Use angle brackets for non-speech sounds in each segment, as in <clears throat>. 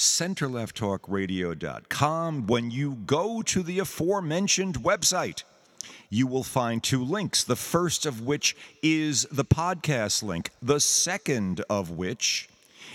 centerlefttalkradio.com. When you go to the aforementioned website, you will find two links. The first of which is the podcast link, the second of which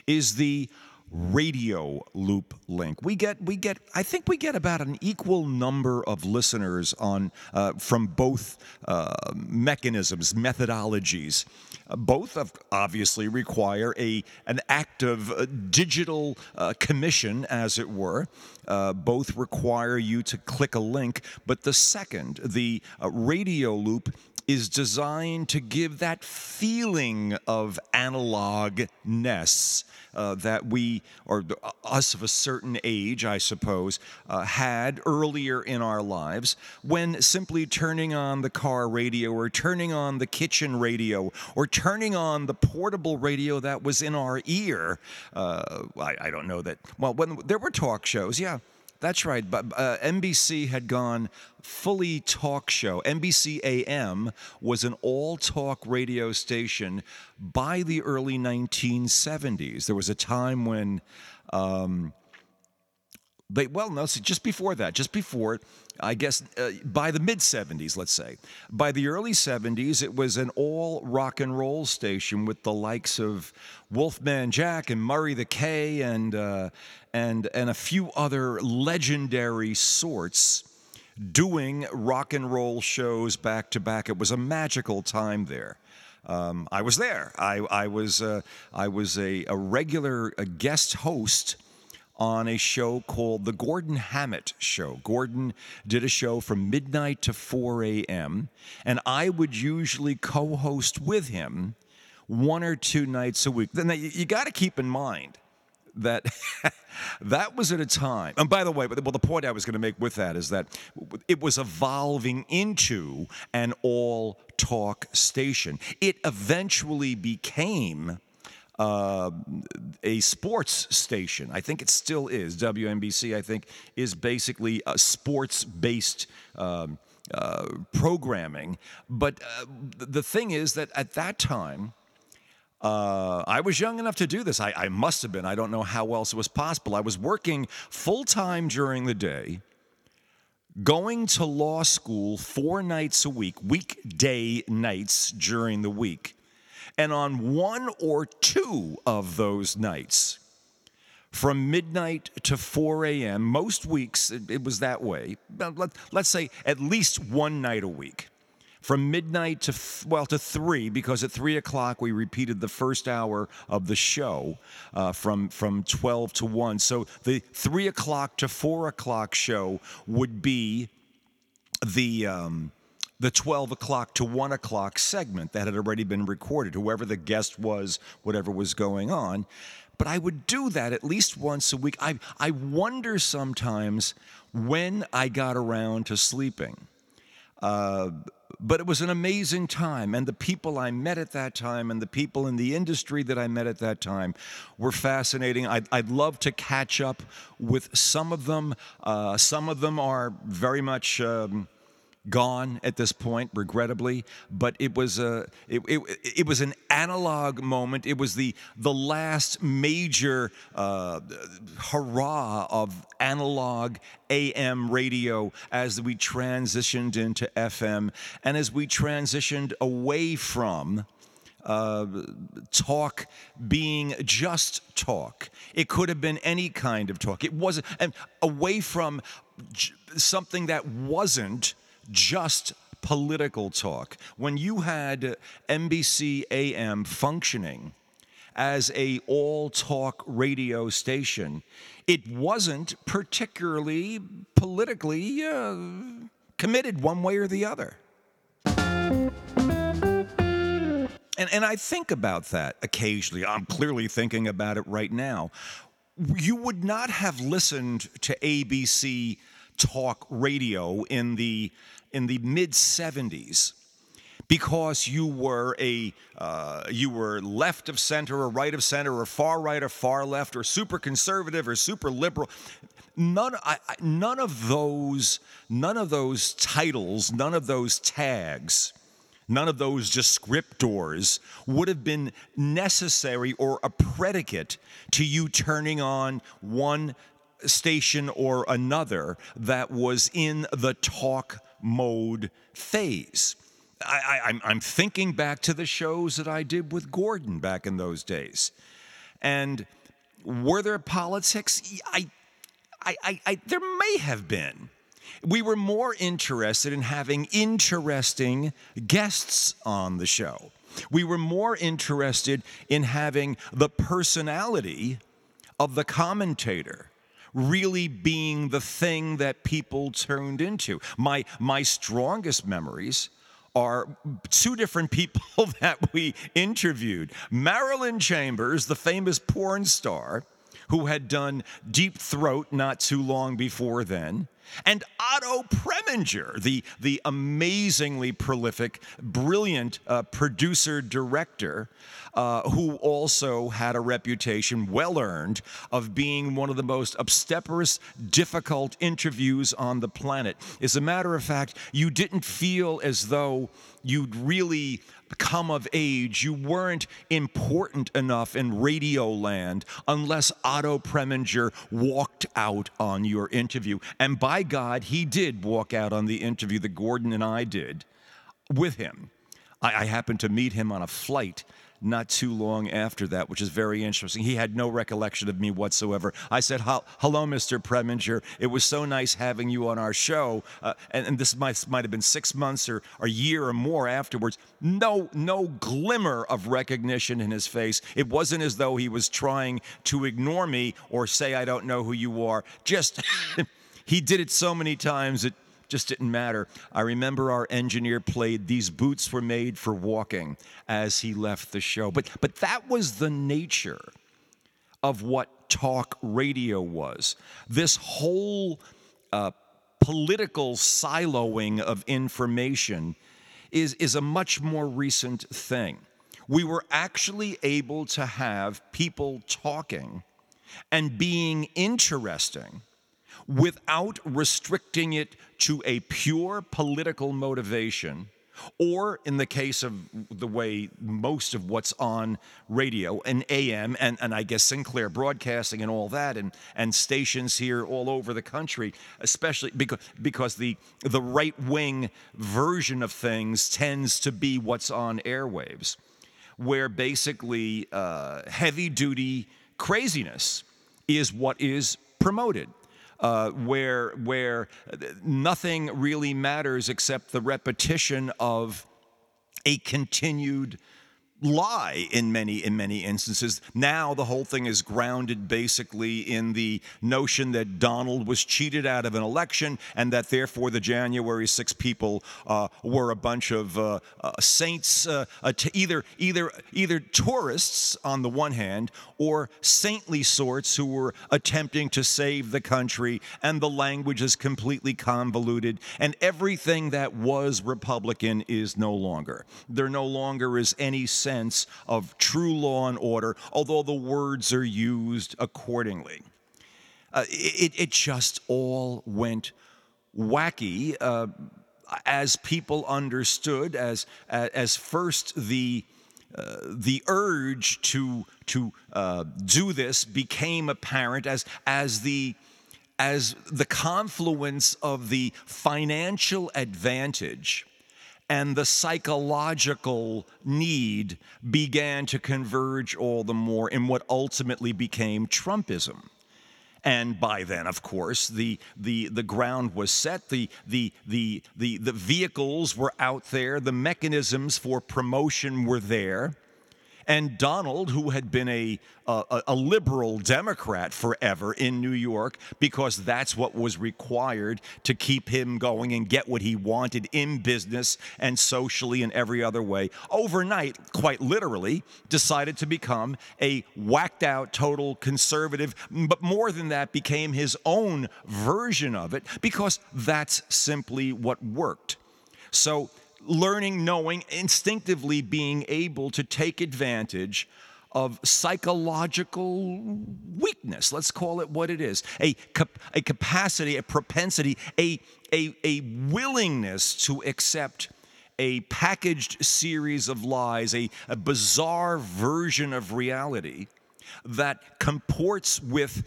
is the radio loop link. We get we get I think we get about an equal number of listeners on uh, from both uh, mechanisms, methodologies. Uh, both obviously require a an active uh, digital uh, commission, as it were. Uh, both require you to click a link, but the second, the radio loop, is designed to give that feeling of analogness uh, that we, or uh, us of a certain age, I suppose, uh, had earlier in our lives when simply turning on the car radio or turning on the kitchen radio or turning on the portable radio that was in our ear. Uh, I, I don't know that, well, when there were talk shows, yeah. That's right. But uh, NBC had gone fully talk show. NBC AM was an all talk radio station by the early 1970s. There was a time when. Um, they, well, no, see, just before that, just before, I guess uh, by the mid 70s, let's say. By the early 70s, it was an all rock and roll station with the likes of Wolfman Jack and Murray the K and, uh, and, and a few other legendary sorts doing rock and roll shows back to back. It was a magical time there. Um, I was there. I, I was, uh, I was a, a regular a guest host on a show called The Gordon Hammett Show. Gordon did a show from midnight to 4 a.m., and I would usually co host with him one or two nights a week. Then you, got to keep in mind that <laughs> that was at a time. And by the way, well, the point I was going to make with that is that it was evolving into an all talk station. It eventually became uh, a sports station. I think it still is. WNBC, I think, is basically a sports based. Um, uh, programming. But uh, the thing is that at that time, uh, I was young enough to do this. I, I must have been. I don't know how else it was possible. I was working full time during the day, going to law school four nights a week, weekday nights during the week. And on one or two of those nights, from midnight to 4 a.m., most weeks it, was that way. Let, let's say at least one night a week. From midnight to, well, to three, because at three o'clock we repeated the first hour of the show uh, from, from 12 to 1. So the three o'clock to four o'clock show would be the. Um, the 12 o'clock to 1 o'clock segment that had already been recorded, whoever the guest was, whatever was going on. But I would do that at least once a week. I, I wonder sometimes when I got around to sleeping. Uh, but it was an amazing time. And the people I met at that time and the people in the industry that I met at that time were fascinating. I'd, I'd love to catch up with some of them. Uh, some of them are very much. Um, gone at this point, regrettably. But it was a it, it, it was an analog moment. It was the the last major uh, hurrah of analog AM radio as we transitioned into FM and as we transitioned away from. Uh, talk being just talk. It could have been any kind of talk. It wasn't, and away from j- something that wasn't just political talk. When you had NBC AM functioning as a all talk radio station, it wasn't particularly politically uh, committed one way or the other. And, and I think about that occasionally. I'm clearly thinking about it right now. You would not have listened to ABC talk radio in the in the mid 70s because you were a uh, you were left of center or right of center or far right or far left or super conservative or super liberal. None I, none of those none of those titles none of those tags none of those descriptors would have been necessary or a predicate to you turning on one station or another that was in the talk mode phase I, am thinking back to the shows that I did with Gordon back in those days. And were there politics? I, I, I, I, there may have been. We were more interested in having interesting guests on the show. We were more interested in having the personality of the commentator really being the thing that people turned into. My, my strongest memories are two different people <laughs> that we interviewed. Marilyn Chambers, the famous porn star who had done Deep Throat not too long before then, and Otto Preminger, the, the amazingly prolific, brilliant uh, producer director, uh, who also had a reputation, well earned, of being one of the most obstreperous, difficult interviews on the planet. As a matter of fact, you didn't feel as though you'd really come of age, you weren't important enough in radio land unless Otto Preminger walked out on your interview. And by God, he did walk out on the interview that Gordon and I did with him. I, I happened to meet him on a flight not too long after that, which is very interesting. He had no recollection of me whatsoever. I said, Hello, Mr. Preminger. It was so nice having you on our show. Uh, and, and, this might, might have been six months or a year or more afterwards. No, no glimmer of recognition in his face. It wasn't as though he was trying to ignore me or say, I don't know who you are. Just, <laughs> he did it so many times it just didn't matter. I remember our engineer played These Boots Were Made for Walking as he left the show. But, but that was the nature of what talk radio was. This whole uh, political siloing of information is, is a much more recent thing. We were actually able to have people talking and being interesting without restricting it to a pure political motivation, or in the case of the way most of what's on radio and AM and, and I guess Sinclair Broadcasting and all that and, and stations here all over the country, especially because, because the, the right wing version of things tends to be what's on airwaves, where basically uh, heavy duty craziness is what is promoted uh, where where nothing really matters except the repetition of a continued lie in many in many instances. Now the whole thing is grounded basically in the notion that Donald was cheated out of an election and that therefore the January 6 people uh, were a bunch of uh, uh, saints uh, either either either tourists on the one hand or saintly sorts who were attempting to save the country and the language is completely convoluted and everything that was republican is no longer. There no longer is any sense of true law and order, although the words are used accordingly. Uh, it, it, just all went wacky uh, as people understood, as, as first the, uh, the urge to, to uh, do this became apparent, as, as the as the confluence of the financial advantage and the psychological need began to converge all the more in what ultimately became Trumpism. And by then, of course, the, the, the ground was set, the, the, the, the, the vehicles were out there, the mechanisms for promotion were there. And Donald, who had been a, a, a, liberal Democrat forever in New York, because that's what was required to keep him going and get what he wanted in business and socially and every other way, overnight, quite literally, decided to become a whacked out total conservative, but more than that, became his own version of it because that's simply what worked. So, learning, knowing, instinctively being able to take advantage of psychological weakness. Let's call it what it is a, cap- a capacity, a propensity, a, a, a willingness to accept a packaged series of lies, a, a bizarre version of reality that comports with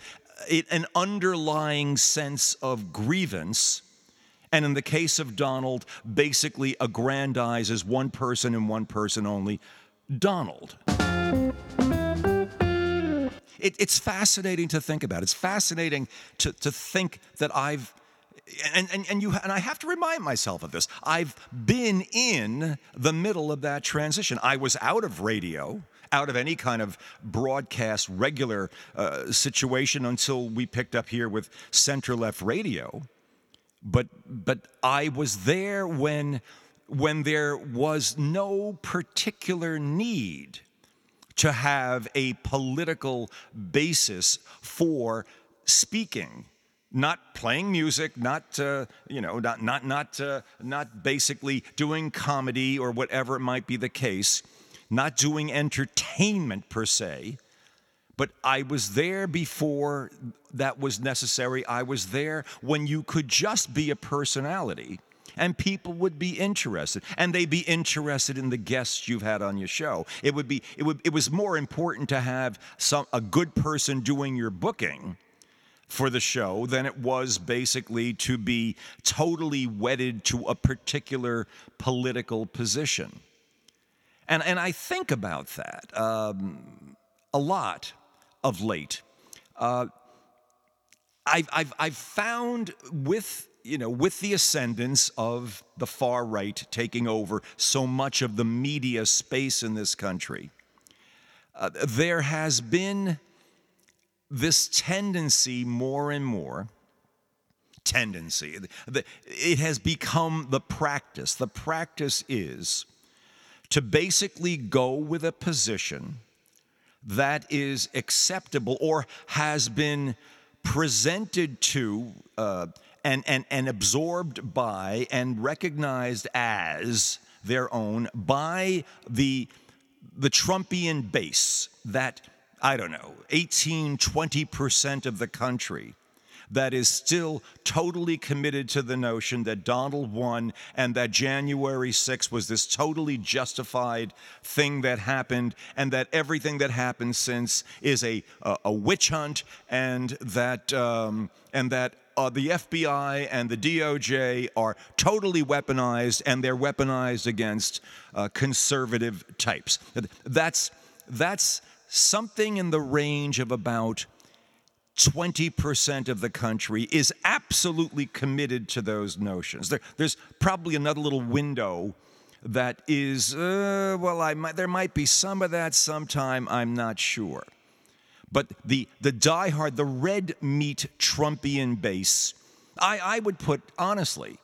an underlying sense of grievance and in the case of Donald, basically aggrandizes one person and one person only Donald. It, it's fascinating to think about. It's fascinating to, to think that I've and, and, and you and I have to remind myself of this. I've been in the middle of that transition. I was out of radio, out of any kind of broadcast regular uh, situation until we picked up here with center left radio but but I was there when when there was no particular need to have a political basis for speaking not playing music not uh, you know not not not uh, not basically doing comedy or whatever it might be the case not doing entertainment per se but I was there before that was necessary. I was there when you could just be a personality and people would be interested and they'd be interested in the guests you've had on your show. It would be it would it was more important to have some a good person doing your booking for the show than it was basically to be totally wedded to a particular political position. And and i think about that um, a lot of late. Uh, I've, I've, I've found with you know, with the ascendance of the far right taking over so much of the media space in this country, uh, there has been this tendency more and more tendency. It has become the practice. The practice is to basically go with a position that is acceptable or has been presented to uh, and, and, and absorbed by and recognized as their own by the, the Trumpian base, that, I don't know, 18, 20% of the country that is still totally committed to the notion that Donald won and that January 6th was this totally justified thing that happened, and that everything that happened since is a, a, a witch hunt, and that, um, and that uh, the FBI and the DOJ are totally weaponized, and they're weaponized against uh, conservative types. That's, that's something in the range of about 20% of the country is absolutely committed to those notions. There, there's probably another little window that is, uh, well, I might, there might be some of that sometime, I'm not sure. But the, the diehard, the red meat Trumpian base, I, I would put, honestly,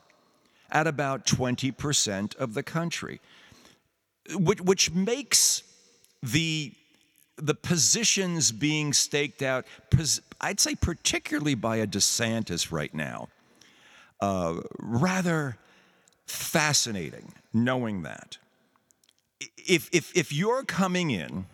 at about 20% of the country, which, which makes the the positions being staked out, I'd say particularly by a DeSantis right now, uh, rather fascinating knowing that. If, if, if you're coming in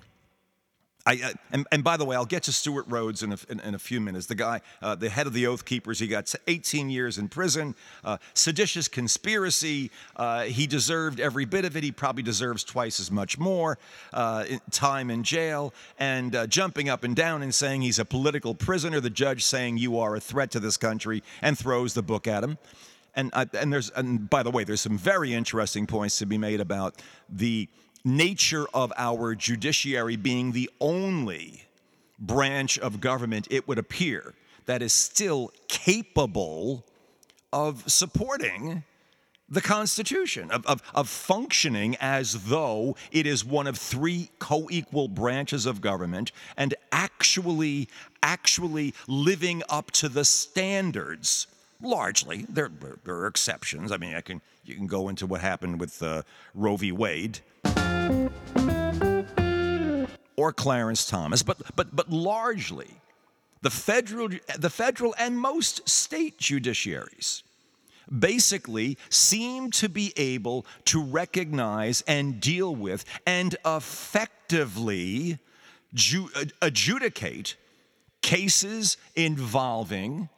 I, uh, and, and, by the way, I'll get to Stewart Rhodes in a, in, in a few minutes. The guy, uh, the head of the Oath Keepers, he got 18 years in prison, uh, seditious conspiracy. Uh, he deserved every bit of it. He probably deserves twice as much more uh, time in jail. And uh, jumping up and down and saying he's a political prisoner. The judge saying you are a threat to this country and throws the book at him. And, and there's, and by the way, there's some very interesting points to be made about the nature of our judiciary being the only branch of government, it would appear, that is still capable of supporting the Constitution, of, of, of functioning as though it is one of three co equal branches of government and actually, actually living up to the standards. Largely, there, there are exceptions. I mean, I can, you can go into what happened with uh, Roe v. Wade or Clarence Thomas, but, but, but largely, the federal, the federal and most state judiciaries basically seem to be able to recognize and deal with and effectively ju- adjudicate cases involving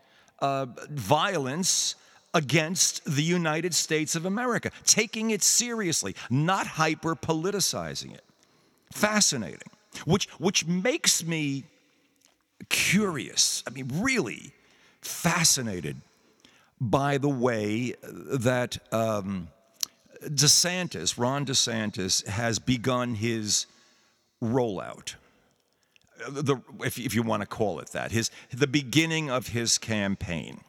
uh, violence against the United States of America, taking it seriously, not hyper politicizing it. Fascinating. Which, which makes me curious, I mean, really fascinated by the way that um, DeSantis, Ron DeSantis, has begun his rollout. The, if, if you want to call it that, his, the beginning of his campaign.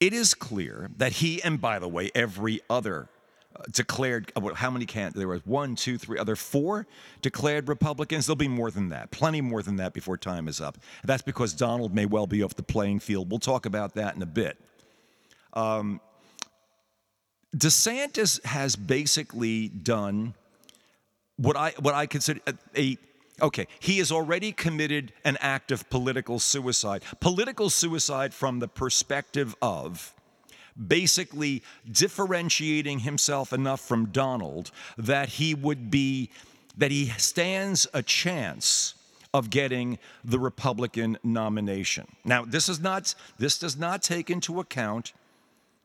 It is clear that he, and by the way, every other uh, declared, uh, how many can there was one, two, three, other four declared Republicans. There'll be more than that, plenty more than that before time is up. That's because Donald may well be off the playing field. We'll talk about that in a bit. Um, DeSantis has basically done what I what I consider a, a okay. He has already committed an act of political suicide. Political suicide from the perspective of basically differentiating himself enough from Donald that he would be that he stands a chance of getting the Republican nomination. Now, this is not this does not take into account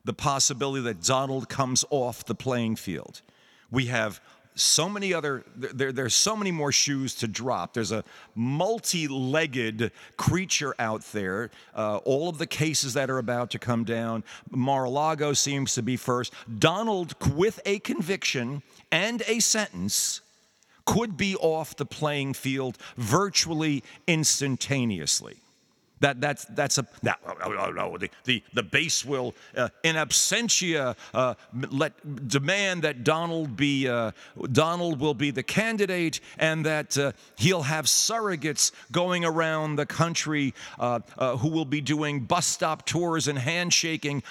the possibility that Donald comes off the playing field. We have so many other there, there's so many more shoes to drop. There's a multi-legged creature out there. Uh, all of the cases that are about to come down. Mar-a-lago seems to be first. Donald with a conviction and a sentence could be off the playing field virtually instantaneously that, that's, that's a, oh, oh, no, the, the, the base will, uh, in absentia, uh, let, demand that Donald be, uh, Donald will be the candidate and that uh, he'll have surrogates going around the country uh, uh, who will be doing bus stop tours and handshaking,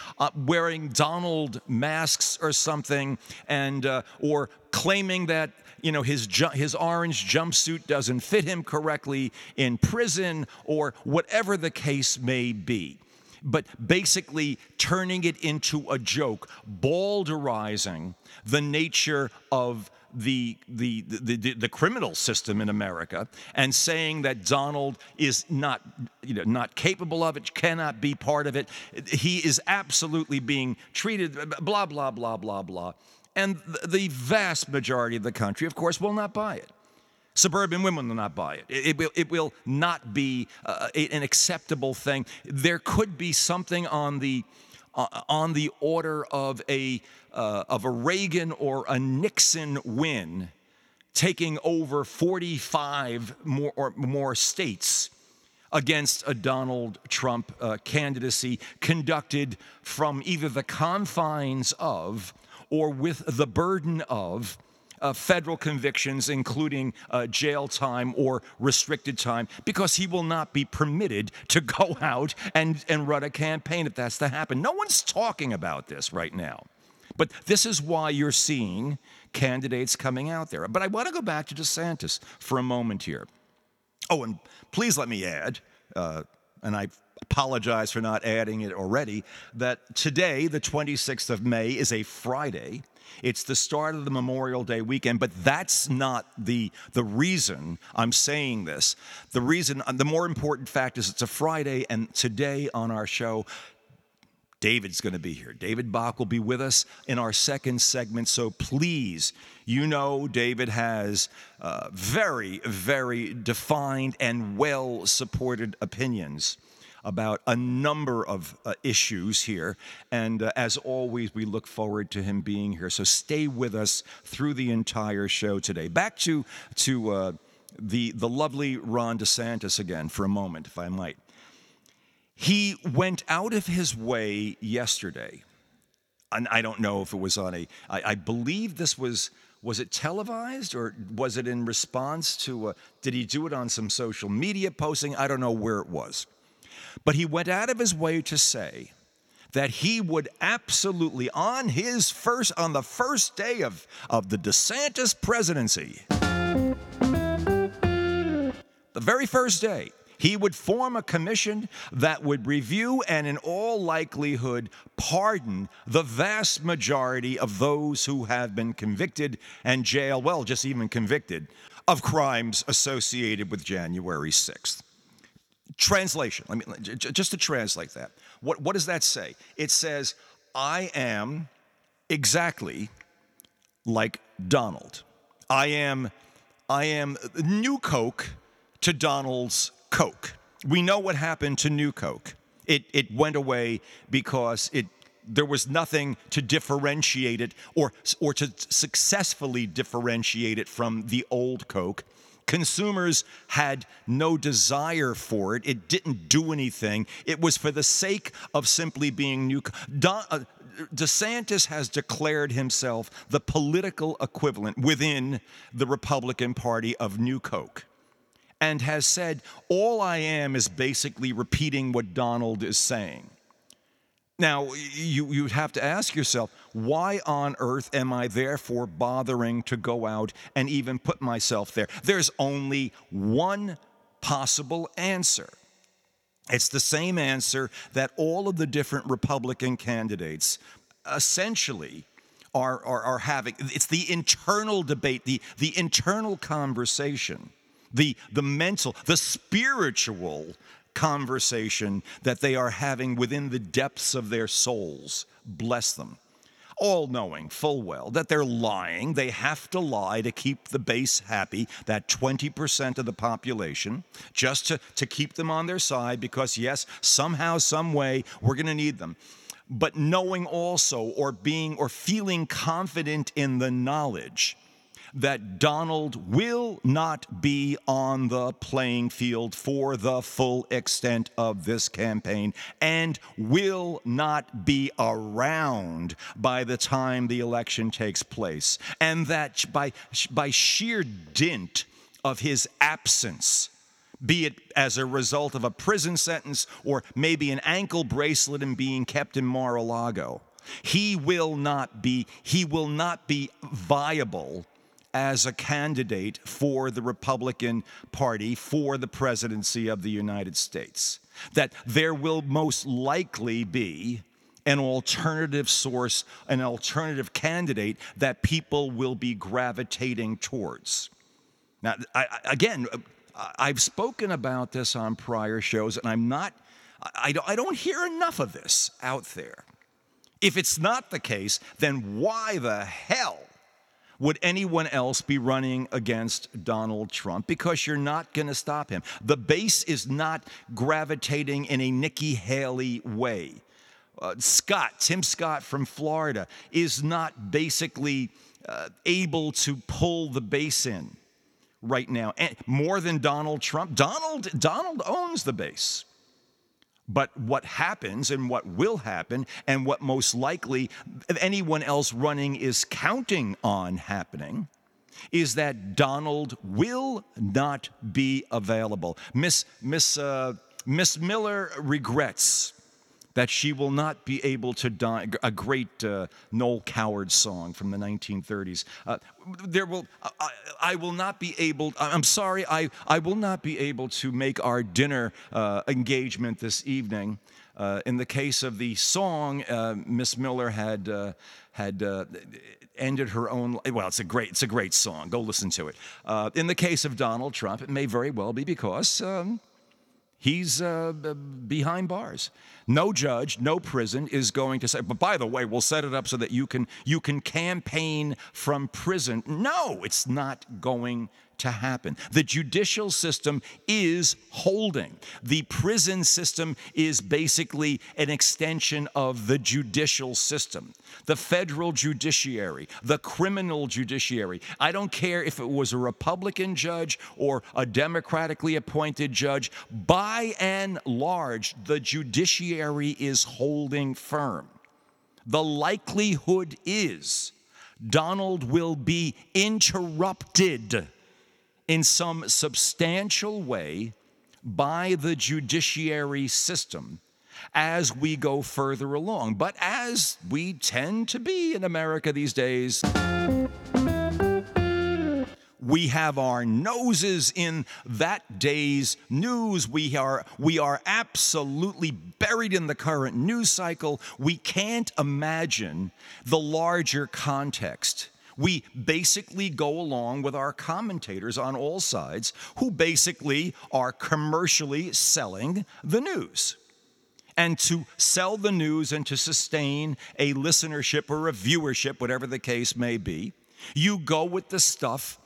wearing Donald masks or something, and, or claiming that you know his ju- his orange jumpsuit doesn't fit him correctly in prison or whatever the case may be but basically turning it into a joke balderizing the nature of the, the, the, the, the criminal system in America and saying that Donald is not, you know, not capable of it, cannot be part of it. He is absolutely being treated, blah, blah, blah, blah, blah. And the vast majority of the country, of course, will not buy it. Suburban women will not buy it. It, will, it will not be uh, an acceptable thing. There could be something on the, uh, on the order of a, uh, of a Reagan or a Nixon win taking over 45 more, or more states against a Donald Trump uh, candidacy conducted from either the confines of or with the burden of uh, federal convictions, including uh, jail time or restricted time, because he will not be permitted to <laughs> go out and, and run a campaign if that's to happen. No one's talking about this right now. But this is why you're seeing candidates coming out there. But I want to go back to DeSantis for a moment here. Oh, and please let me add, uh, and I apologize for not adding it already, that today, the 26th of May, is a Friday. It's the start of the Memorial Day weekend, but that's not the, the reason I'm saying this. The reason, the more important fact is it's a Friday, and today on our show, David's going to be here. David Bach will be with us in our second segment. So please, you know, David has uh, very, very defined and well supported opinions about a number of uh, issues here. And uh, as always, we look forward to him being here. So stay with us through the entire show today. Back to, to uh, the, the lovely Ron DeSantis again for a moment, if I might. He went out of his way yesterday. and I don't know if it was on a. I, I believe this was was it televised or was it in response to? A, did he do it on some social media posting? I don't know where it was, but he went out of his way to say that he would absolutely on his first on the first day of of the DeSantis presidency the very first day he would form a commission that would review and, in all likelihood, pardon the vast majority of those who have been convicted and jailed, well, just even convicted, of crimes associated with January 6th. Translation, let me, just to translate that. What, what does that say? It says, I am exactly like Donald. I am, I am New Coke to Donald's Coke. We know what happened to New Coke. It, it went away because it, there was nothing to differentiate it or, or to successfully differentiate it from the old Coke. Consumers had no desire for it. It didn't do anything. It was for the sake of simply being new. Uh, DeSantis has declared himself the political equivalent within the Republican Party of New Coke and has said, All I am is basically repeating what Donald is saying. Now, you, you'd have to ask yourself, why on earth am I therefore bothering to go out and even put myself there? There's only one possible answer. It's the same answer that all of the different Republican candidates essentially are, are, are having. It's the internal debate, the, the internal conversation the, the mental, the spiritual conversation that they are having within the depths of their souls. Bless them. All knowing full well that they're lying. They have to lie to keep the base happy, that 20% of the population, just to, to keep them on their side because, yes, somehow, some way, we're going to need them but knowing also or being or feeling confident in the knowledge that Donald will not be on the playing field for the full extent of this campaign and will not be around by the time the election takes place. And that by, by sheer dint of his absence, be it as a result of a prison sentence or maybe an ankle bracelet and being kept in Mar-a-Lago. He will not be he will not be viable as a candidate for the Republican Party for the presidency of the United States. That there will most likely be an alternative source, an alternative candidate that people will be gravitating towards. Now, I, again, I've spoken about this on prior shows, and I'm not, I I don't hear enough of this out there. If it's not the case, then why the hell would anyone else be running against Donald Trump? Because you're not going to stop him. The base is not gravitating in a Nikki Haley way. Uh, Scott, Tim Scott from Florida, is not basically uh, able to pull the base in right now. And more than Donald Trump. Donald, Donald owns the base. But what happens and what will happen, and what most likely anyone else running is counting on happening, is that Donald will not be available. Miss, Miss, uh, Miss Miller regrets that she will not be able to die. A great uh, Noel Coward song from the 1930s. Uh, there will, I, I, will not be able. I'm sorry, I, I will not be able to make our dinner uh, engagement this evening. Uh, in the case of the song, uh, Miss Miller had uh, had ended her own well it's a great it's a great song go listen to it in the case of donald trump it may very well be because um, He's behind bars. No judge, no prison is going to say, but by the way, we'll set it up so that you can you can campaign from prison. No, it's not going to happen. The judicial system is holding. The prison system is basically an extension of the judicial system. The federal judiciary, the criminal judiciary. I don't care if it was a Republican judge or a democratically appointed judge, by and large, the judiciary is holding firm. the likelihood is Donald will be interrupted in some substantial way by the judiciary system as we go further along. But as we tend to be in America these days, we have our noses in that day's news. We are, we are absolutely buried in the current news cycle. We can't imagine the larger context. We basically go along with our commentators on all sides who basically are commercially selling the news. And to sell the news and to sustain a listenership or a viewership, whatever the case may be, you go with the stuff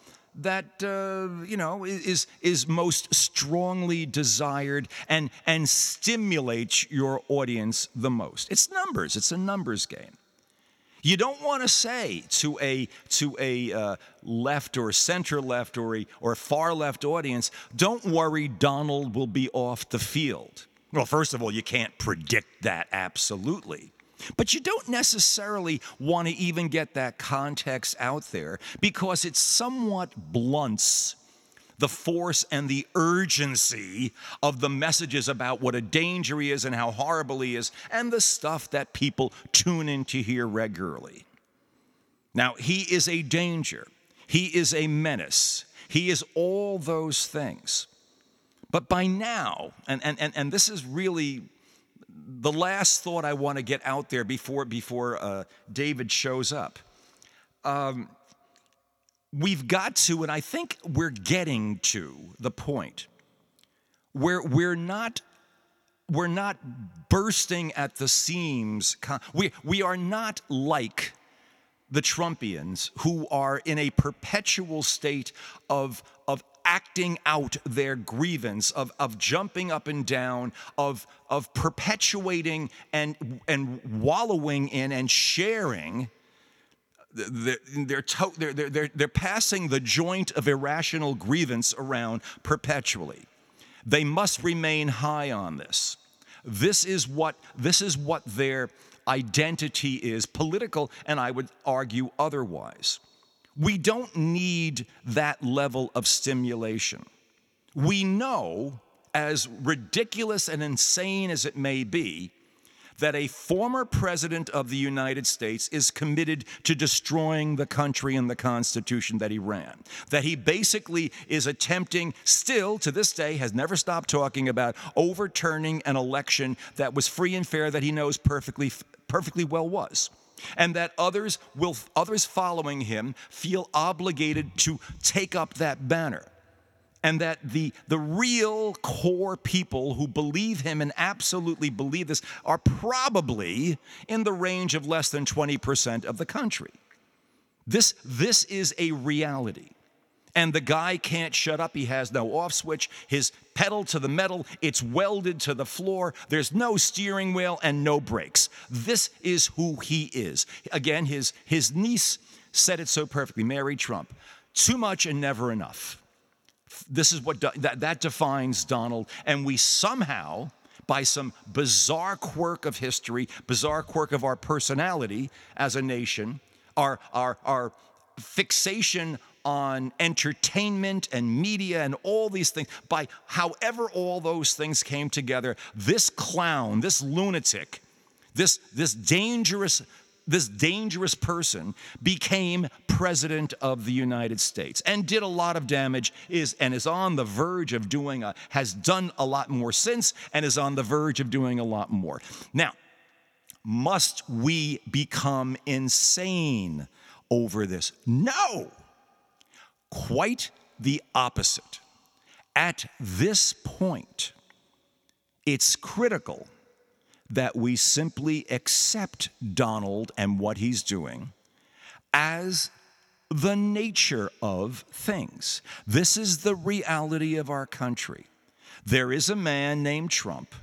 that uh, you know is is most strongly desired and and stimulates your audience the most. It's numbers. It's a numbers game. You don't want to say to a to a uh, left or center left or a, or far left audience, "Don't worry, Donald will be off the field." Well, first of all, you can't predict that absolutely. But you don't necessarily want to even get that context out there because it somewhat blunts the force and the urgency of the messages about what a danger he is and how horrible he is, and the stuff that people tune in to hear regularly. Now, he is a danger, he is a menace, he is all those things. But by now, and, and, and, and this is really the last thought I want to get out there before, before uh, David shows up. Um, we've got to, and I think we're getting to the point where we're not we're not bursting at the seams. We, we are not like the Trumpians who are in a perpetual state of, of acting out their grievance, of, of jumping up and down, of, of perpetuating and, and wallowing in and sharing. They're, they're, they're, they're, they're passing the joint of irrational grievance around perpetually. They must remain high on this. This is what, this is what their identity is, political, and I would argue otherwise. We don't need that level of stimulation. We know, as ridiculous and insane as it may be, that a former president of the United States is committed to destroying the country and the Constitution that he ran. That he basically is attempting, still to this day, has never stopped talking about overturning an election that was free and fair that he knows perfectly, perfectly well was and that others will others following him feel obligated to take up that banner and that the, the real core people who believe him and absolutely believe this are probably in the range of less than 20% of the country. This, this is a reality and the guy can't shut up. He has no off switch. His pedal to the metal, it's welded to the floor. There's no steering wheel and no brakes. This is who he is. Again, his, his niece said it so perfectly, Mary Trump. Too much and never enough. This is what that, that defines Donald. And we somehow, by some bizarre quirk of history, bizarre quirk of our personality as a nation, our, our, our fixation on entertainment and media and all these things, by however all those things came together, this clown, this lunatic, this, this dangerous this dangerous person became president of the United States and did a lot of damage is and is on the verge of doing a, has done a lot more since and is on the verge of doing a lot more. Now, must we become insane over this? No. Quite the opposite. At this point, it's critical that we simply accept Donald and what he's doing as the nature of things. This is the reality of our country. There is a man named Trump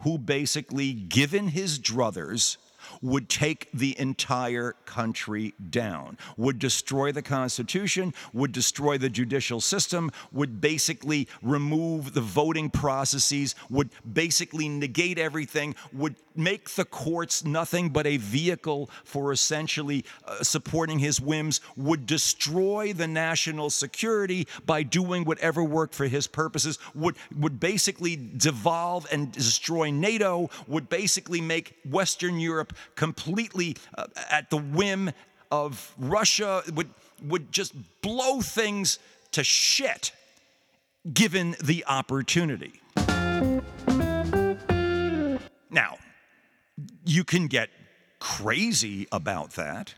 who basically, given his druthers, would take the entire country down, would destroy the Constitution, would destroy the judicial system, would basically remove the voting processes, would basically negate everything, would make the courts nothing but a vehicle for essentially uh, supporting his whims, would destroy the national security by doing whatever worked for his purposes, would, would basically devolve and destroy NATO, would basically make Western Europe completely uh, at the whim of Russia, would, would just blow things to shit given the opportunity. Now, you can get crazy about that.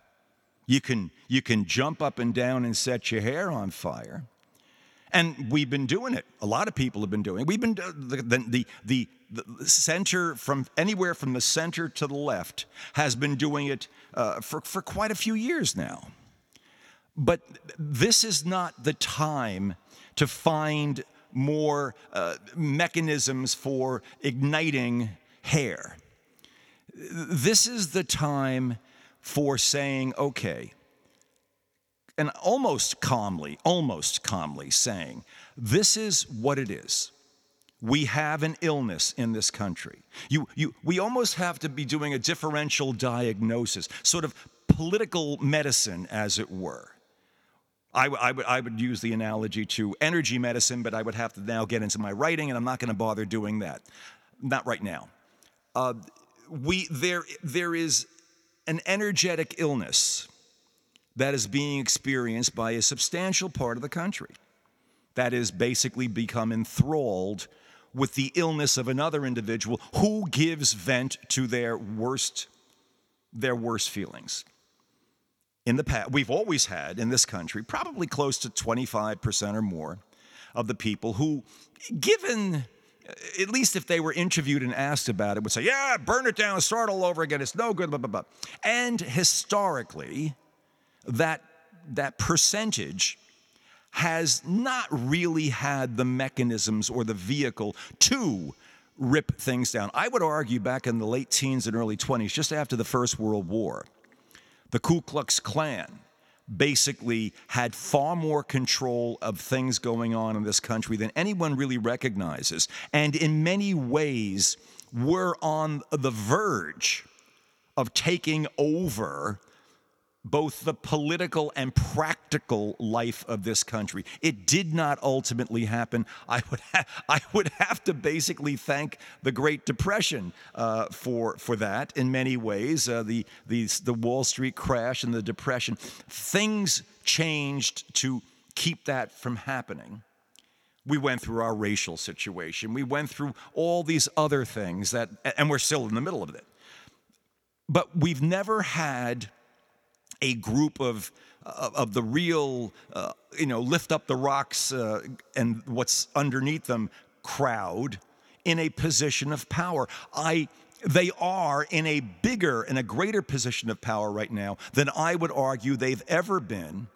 You can, you can jump up and down and set your hair on fire. And we've been doing it. A lot of people have been doing it. We've been, the, the, the, the center, from anywhere from the center to the left, has been doing it uh, for, for quite a few years now. But this is not the time to find more uh, mechanisms for igniting hair. This is the time for saying, okay, and almost calmly, almost calmly saying, this is what it is. We have an illness in this country. You, you, we almost have to be doing a differential diagnosis, sort of political medicine, as it were. I, I, would, I would use the analogy to energy medicine, but I would have to now get into my writing, and I'm not going to bother doing that. Not right now. Uh, we, there, there is an energetic illness that is being experienced by a substantial part of the country that is basically become enthralled with the illness of another individual who gives vent to their worst their worst feelings in the past we've always had in this country probably close to 25% or more of the people who given at least if they were interviewed and asked about it, would say, Yeah, burn it down, start all over again, it's no good, blah, blah, blah. And historically, that, that percentage has not really had the mechanisms or the vehicle to rip things down. I would argue back in the late teens and early 20s, just after the First World War, the Ku Klux Klan basically had far more control of things going on in this country than anyone really recognizes. And in many ways, we're on the verge of taking over both the political and practical life of this country. It did not ultimately happen. I would ha- I would have to basically thank the Great Depression uh, for for that in many ways. Uh, the the the Wall Street crash and the depression, things changed to keep that from happening. We went through our racial situation. We went through all these other things that, and we're still in the middle of it. But we've never had a group of of the real, uh, you know, lift up the rocks uh, and what's underneath them crowd in a position of power. I they are in a bigger and a greater position of power right now than I would argue they've ever been.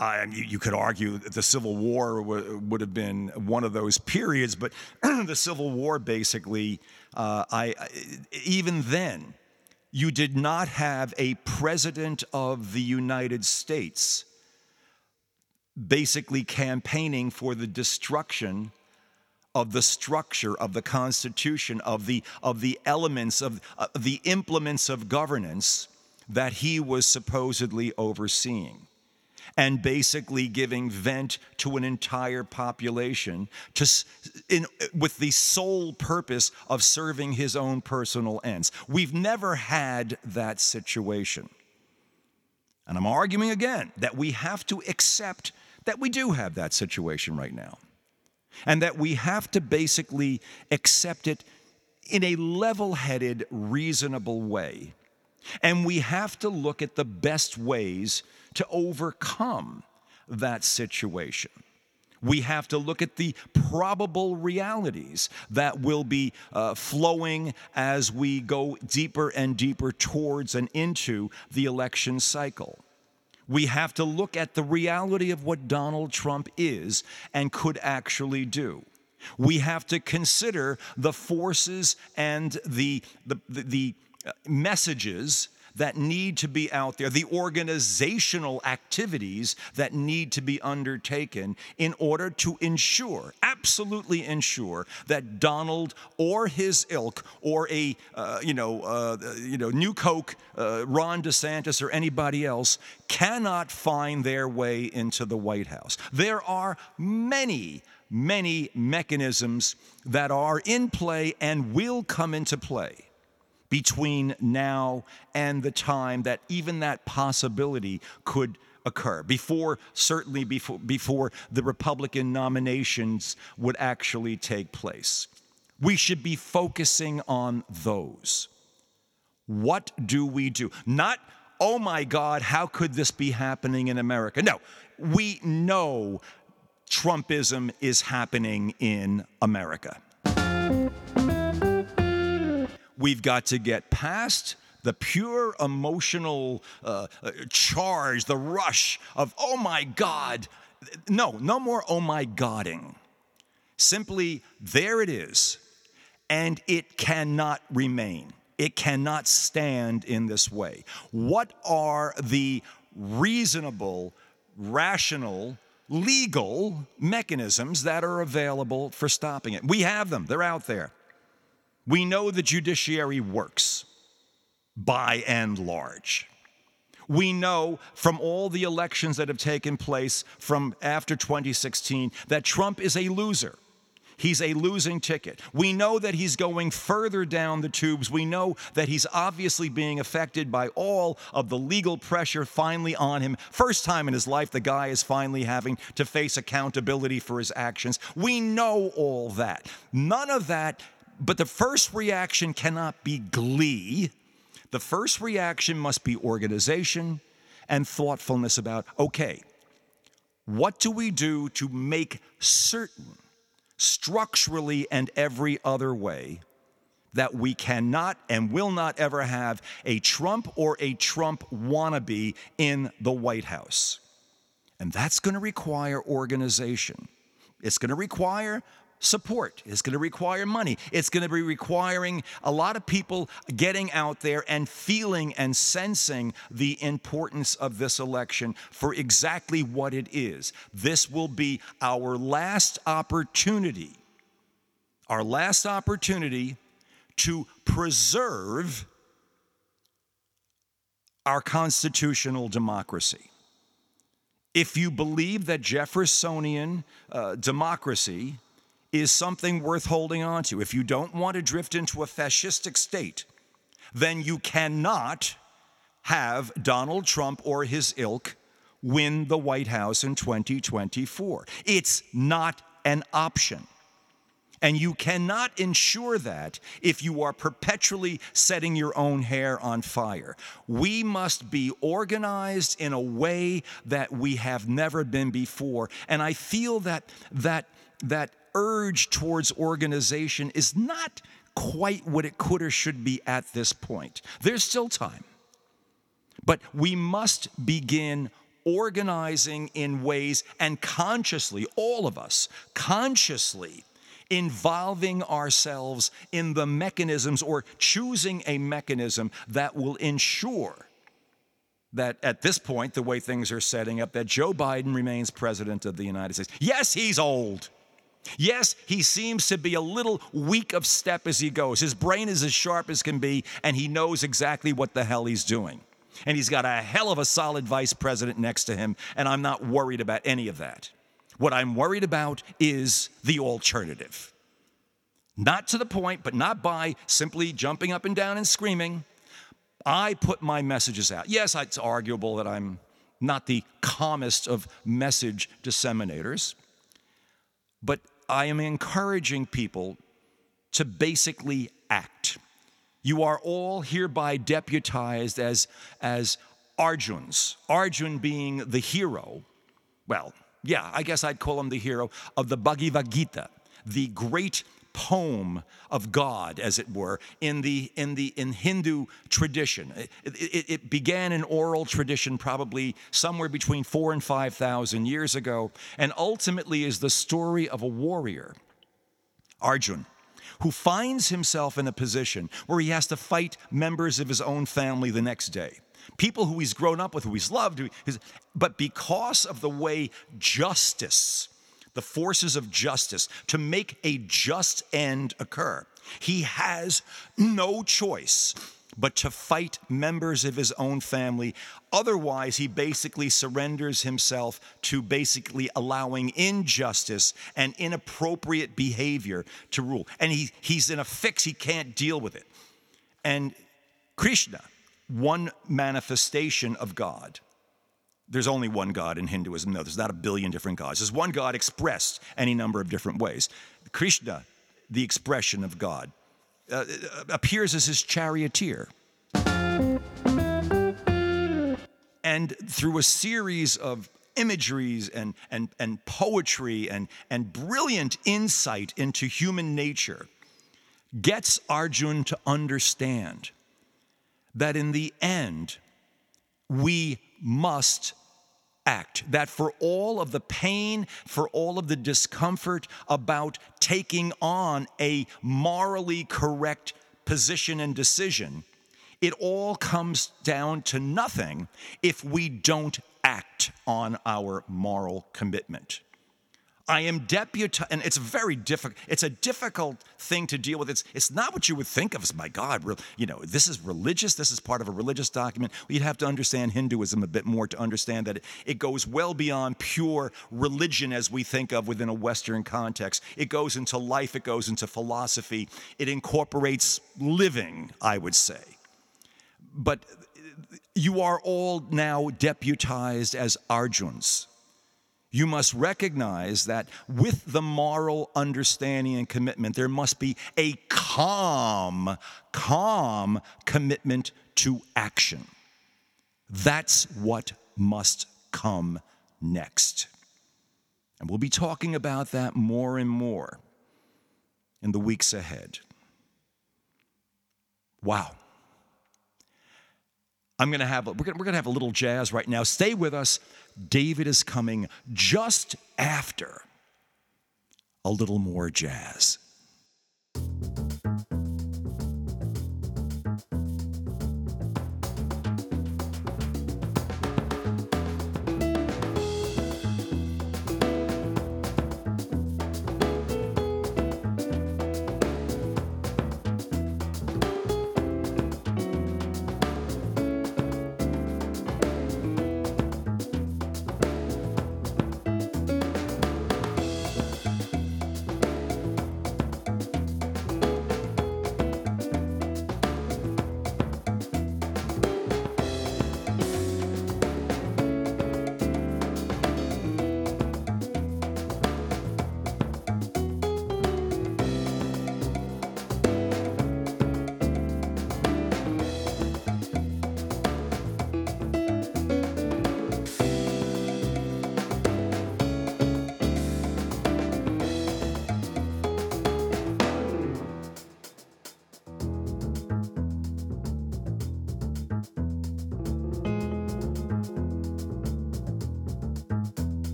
You, you, could argue that the Civil War w- would have been one of those periods, but <clears throat> the Civil War basically, uh, I, I even then, you did not have a president of the United States basically campaigning for the destruction of the structure of the constitution of the of the elements of uh, the implements of governance that he was supposedly overseeing and basically giving vent to an entire population to, in, with the sole purpose of serving his own personal ends. We've never had that situation. And I'm arguing again that we have to accept that we do have that situation right now. And that we have to basically accept it in a level headed, reasonable way. And we have to look at the best ways to overcome that situation. We have to look at the probable realities that will be uh, flowing as we go deeper and deeper towards and into the election cycle. We have to look at the reality of what Donald Trump is and could actually do. We have to consider the forces and the, the, the, the messages that need to be out there, the organizational activities that need to be undertaken in order to ensure, absolutely ensure, that Donald or his ilk or a uh, you know uh, you know New Coke, uh, Ron DeSantis or anybody else cannot find their way into the White House. There are many many mechanisms that are in play and will come into play between now and the time that even that possibility could occur. Before certainly before before the republican nominations would actually take place. We should be focusing on those. What do we do? Not oh my god how could this be happening in america? No we know trumpism is happening in america We've got to get past the pure emotional uh, uh, charge, the rush of, oh my God. No, no more oh my Godding. Simply, there it is, and it cannot remain. It cannot stand in this way. What are the reasonable, rational, legal mechanisms that are available for stopping it? We have them, they're out there. We know the judiciary works by and large. We know from all the elections that have taken place from after 2016 that Trump is a loser. He's a losing ticket. We know that he's going further down the tubes. We know that he's obviously being affected by all of the legal pressure finally on him. First time in his life, the guy is finally having to face accountability for his actions. We know all that. None of that but the first reaction cannot be glee. The first reaction must be organization and thoughtfulness about okay, what do we do to make certain, structurally and every other way, that we cannot and will not ever have a Trump or a Trump wannabe in the White House? And that's going to require organization. It's going to require support. It's going to require money. It's going to be requiring a lot of people getting out there and feeling and sensing the importance of this election for exactly what it is. This will be our last opportunity, our last opportunity to preserve our constitutional democracy. If you believe that Jeffersonian uh, democracy is something worth holding on to. If you don't want to drift into a fascistic state, then you cannot have Donald Trump or his ilk win the White House in 2024. It's not an option. And you cannot ensure that if you are perpetually setting your own hair on fire. We must be organized in a way that we have never been before. And I feel that that that urge towards organization is not quite what it could or should be at this point. There's still time. But we must begin organizing in ways and consciously, all of us, consciously involving ourselves in the mechanisms or choosing a mechanism that will ensure that at this point, the way things are setting up, that Joe Biden remains president of the United States. Yes, he's old. Yes, he seems to be a little weak of step as he goes. His brain is as sharp as can be, and he knows exactly what the hell he's doing. And he's got a hell of a solid vice president next to him, and I'm not worried about any of that. What I'm worried about is the alternative. Not to the point, but not by simply jumping up and down and screaming. I put my messages out. Yes, it's arguable that I'm not the calmest of message disseminators. But I am encouraging people to basically act. You are all hereby deputized as, as Arjuns, Arjun being the hero. Well, yeah, I guess I'd call him the hero of the Bhagavad Gita, the great poem of God, as it were, in the in the in Hindu tradition. It, it, it began an oral tradition, probably somewhere between four and five thousand years ago, and ultimately is the story of a warrior, Arjun, who finds himself in a position where he has to fight members of his own family the next day. People who he's grown up with, who he's loved, who he's, but because of the way justice, the forces of justice, to make a just end occur, he has no choice but to fight members of his own family. Otherwise, he basically surrenders himself to basically allowing injustice and inappropriate behavior to rule. And he, he's in a fix, he can't deal with it. And Krishna, one manifestation of God, there's only one God in Hinduism. No, there's not a billion different gods. There's one God expressed any number of different ways. Krishna, the expression of God, uh, appears as his charioteer. And through a series of imageries and, and, and poetry and, and brilliant insight into human nature, gets Arjun to understand that in the end, we must That for all of the pain, for all of the discomfort about taking on a morally correct position and decision, it all comes down to nothing if we don't act on our moral commitment. I am deputized, and it's very difficult. It's a difficult thing to deal with. It's it's not what you would think of as my God. You know, this is religious. This is part of a religious document. You'd have to understand Hinduism a bit more to understand that it, it goes well beyond pure religion as we think of within a Western context. It goes into life. It goes into philosophy. It incorporates living. I would say, but you are all now deputized as Arjuns you must recognize that with the moral understanding and commitment, there must be a calm, calm commitment to action. That's what must come next. And we'll be talking about that more and more in the weeks ahead. Wow. I'm going to have, we're going to have a little jazz right now. Stay with us. David is coming just after a little more jazz.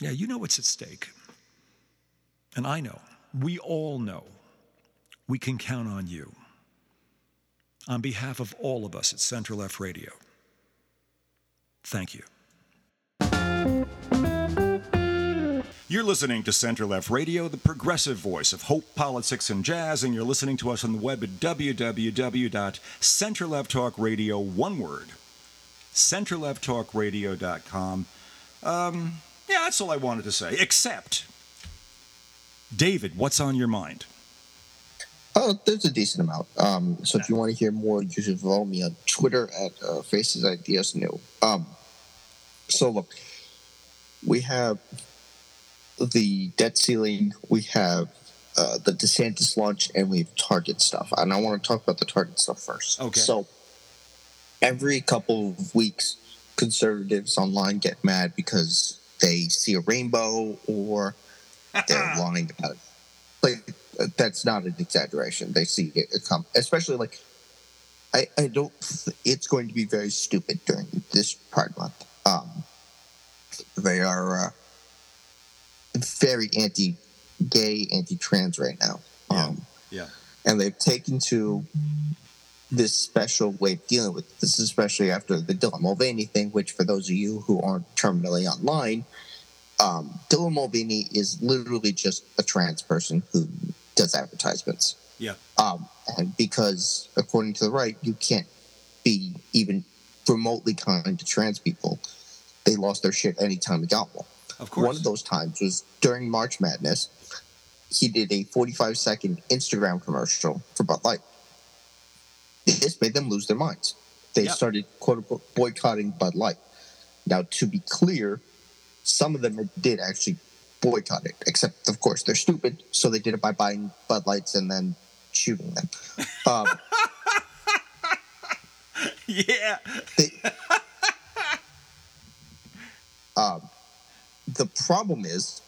Yeah, you know what's at stake. And I know, we all know, we can count on you. On behalf of all of us at Center Left Radio, Thank you. You're listening to Center Left Radio, the progressive voice of hope, politics, and jazz, and you're listening to us on the web at www.centerlefttalkradio, one word, centerlefttalkradio.com. Um, yeah, that's all I wanted to say, except, David, what's on your mind? Oh, there's a decent amount. Um, so if you want to hear more, you should follow me on Twitter at uh, Faces Ideas New. Um, so look, we have the debt ceiling, we have uh, the DeSantis launch, and we have Target stuff. And I want to talk about the Target stuff first. Okay. So every couple of weeks, conservatives online get mad because they see a rainbow or they're lying about it. Like that's not an exaggeration. They see it come, especially like I, I don't. It's going to be very stupid during this Pride Month. Um, they are uh, very anti-gay, anti-trans right now. Yeah. Um, yeah. And they've taken to this special way of dealing with this, especially after the Dylan Mulvaney thing. Which, for those of you who aren't terminally online, um, Dylan Mulvaney is literally just a trans person who does advertisements. Yeah. Um, and because, according to the right, you can't be even remotely kind to trans people, they lost their shit anytime they got one. Of course. One of those times was during March Madness. He did a 45 second Instagram commercial for Bud Light. This made them lose their minds. They Yep. started, quote unquote, boycotting Bud Light. Now, to be clear, some of them did actually boycott it, except, of course, they're stupid. So they did it by buying Bud Lights and then shooting them. Um, <laughs> Yeah. they, <laughs> um, the problem is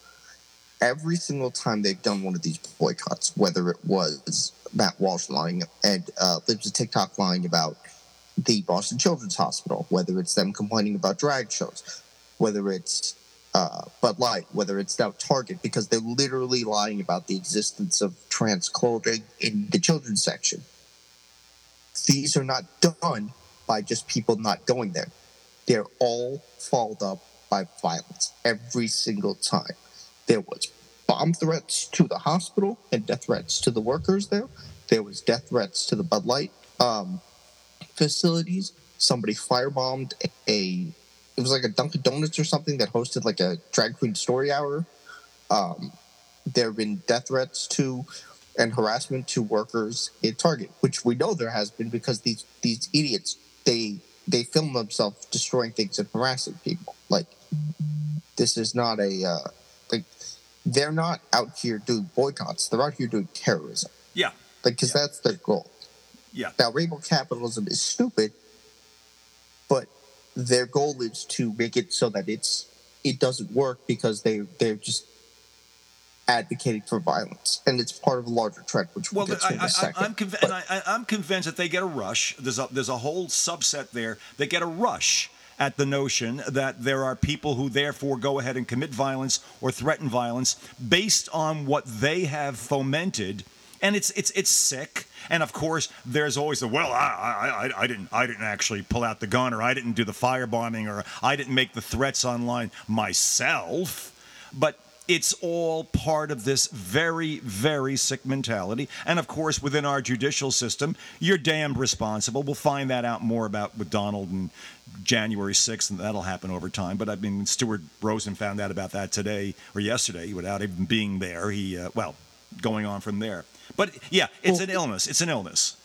every single time they've done one of these boycotts, whether it was Matt Walsh lying and uh, there's a TikTok lying about the Boston Children's Hospital, whether it's them complaining about drag shows, whether it's uh, Bud Light, whether it's now Target, because they're literally lying about the existence of trans clothing in the children's section. These are not done by just people not going there. They're all followed up by violence every single time. There was bomb threats to the hospital and death threats to the workers there. There was death threats to the Bud Light um, facilities. Somebody firebombed a. It was like a Dunkin' Donuts or something that hosted like a drag queen story hour. Um, there have been death threats to and harassment to workers in Target, which we know there has been because these these idiots they they film themselves destroying things and harassing people. Like this is not a uh, they're not out here doing boycotts. They're out here doing terrorism. Yeah. Because Yeah. that's their goal. Yeah. Now rainbow capitalism is stupid, but their goal is to make it so that it's it doesn't work because they they're just advocating for violence, and it's part of a larger trend, which we'll Well, get to I, in a I, second. I'm, conv- But- and I, I- I'm convinced that they get a rush. There's a, there's a whole subset there that get a rush at the notion that there are people who therefore go ahead and commit violence or threaten violence based on what they have fomented. And it's it's it's sick. And of course, there's always the well, I, I I didn't I didn't actually pull out the gun, or I didn't do the firebombing, or I didn't make the threats online myself. But it's all part of this very, very sick mentality. And of course, within our judicial system, you're damned responsible. We'll find that out more about with Donald and January 6th, and that'll happen over time. But I mean, Stewart Rhodes found out about that today or yesterday without even being there. He, uh, well, going on from there. But yeah, it's Well- an illness. It's an illness.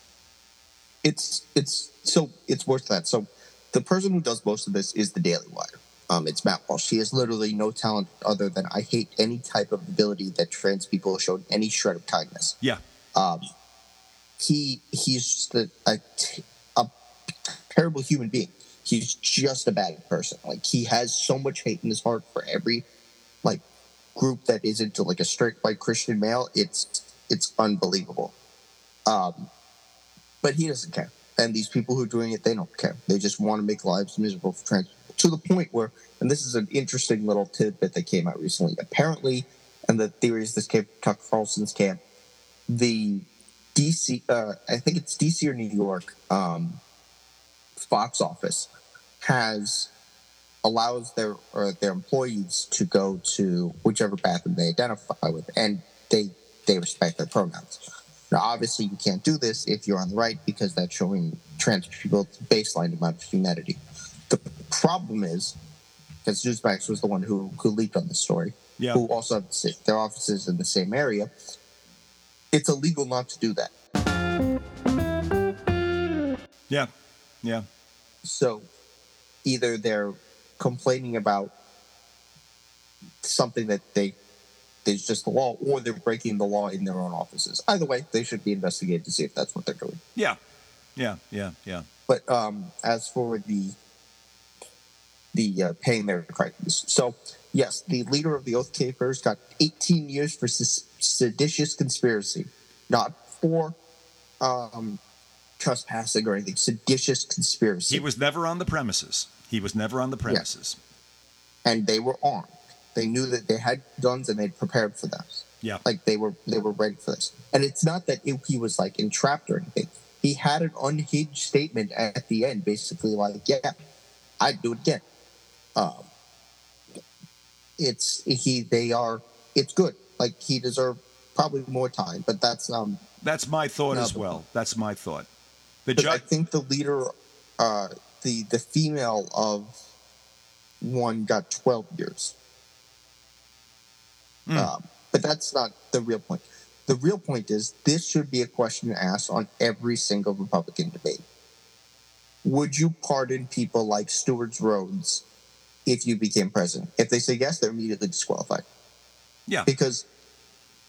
it's it's so it's worse than that. So the person who does most of this is the Daily Wire. Um, it's Matt Walsh. She has literally no talent other than I hate any type of ability that trans people shown any shred of kindness. Yeah. Um, he he's just a, a, t- a terrible human being. He's just a bad person. Like he has so much hate in his heart for every like group that is into like a straight white Christian male. It's it's unbelievable. Um, but he doesn't care. And these people who are doing it, they don't care. They just want to make lives miserable for trans. To the point where, and this is an interesting little tidbit that came out recently. Apparently, and the theory is this came from Tucker Carlson's camp, the DC, uh, I think it's DC or New York, um, Fox office has allows their or their employees to go to whichever bathroom they identify with, and they they respect their pronouns. Now, obviously, you can't do this if you're on the right because that's showing trans people the baseline amount of humanity. Problem is, because Newsmax was the one who, who leaked on this story, Yeah. who also have their offices in the same area, it's illegal not to do that. Yeah. Yeah. So either they're complaining about something that they there's just the law, or they're breaking the law in their own offices. Either way, they should be investigated to see if that's what they're doing. Yeah. Yeah. Yeah. Yeah. But um, as for the the uh, paying their creditors, so yes, the leader of the Oath Keepers got 18 years for seditious conspiracy, not for um, trespassing or anything. Seditious conspiracy. He was never on the premises. He was never on the premises. and they were armed. They knew that they had guns and they'd prepared for them. Yeah. Like they were they were ready for this. And it's not that it, he was like entrapped or anything. He had an unhinged statement at the end, basically like, "Yeah, I'd do it again." Um, it's he. They are. It's good. Like he deserved probably more time, but that's um. That's my thought No, as well. That's my thought. The But I think the leader, uh, the the female of one got twelve years. Mm. Um, but that's not the real point. The real point is this should be a question asked on every single Republican debate. Would you pardon people like Stewart Rhodes if you became president? If they say yes, they're immediately disqualified. Yeah. Because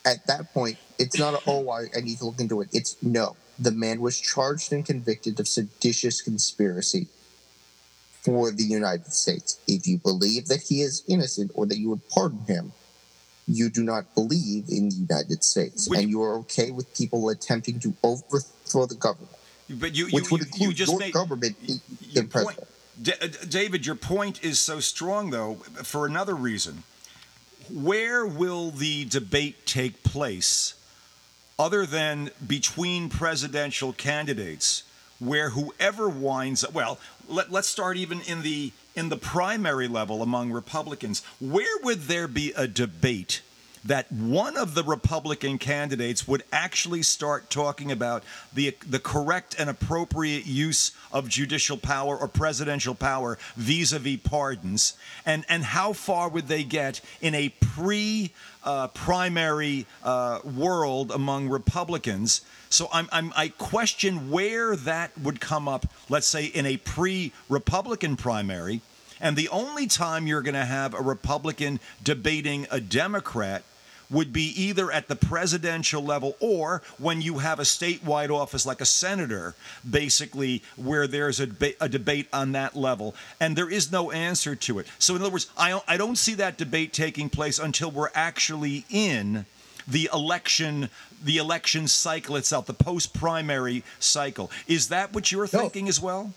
at that point, it's not a, oh, I, I need to look into it. It's no. The man was charged and convicted of seditious conspiracy for the United States. If you believe that he is innocent or that you would pardon him, you do not believe in the United States. Which- and you are okay with people attempting to overthrow the government, But you, you, which would include you just your made government in, in point, president. D- uh, David. Your point is so strong, though, for another reason. Where will the debate take place, other than between presidential candidates, where whoever winds up? Well, let, let's start even in the in the primary level among Republicans. Where would there be a debate that one of the Republican candidates would actually start talking about the the correct and appropriate use of judicial power or presidential power vis-a-vis pardons, and and how far would they get in a pre uh, primary uh, world among Republicans? So I'm, I'm I question where that would come up. Let's say in a pre-Republican primary. And the only time you're going to have a Republican debating a Democrat would be either at the presidential level or when you have a statewide office like a senator, basically, where there's a, deba- a debate on that level. And there is no answer to it. So, in other words, I, I don't see that debate taking place until we're actually in the election the election cycle itself the post primary cycle is that what you're No. thinking as well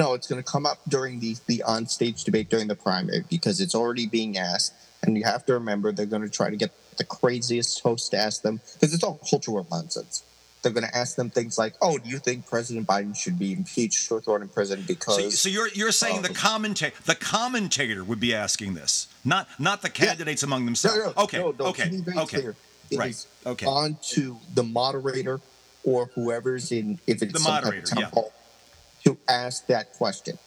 No, it's going to come up during the the on stage debate during the primary because it's already being asked, and you have to remember they're going to try to get the craziest host to ask them because it's all cultural nonsense. They're going to ask them things like, "Oh, do you think President Biden should be impeached or thrown in prison because?" So, so you're you're saying the Um, commentator the commentator would be asking this, not not the Yeah. candidates among themselves. no, okay, no, no, okay, To be very okay. clear, Right, okay. on to the moderator or whoever's in, if it's The some type of moderator, town yeah. hall, to ask that question.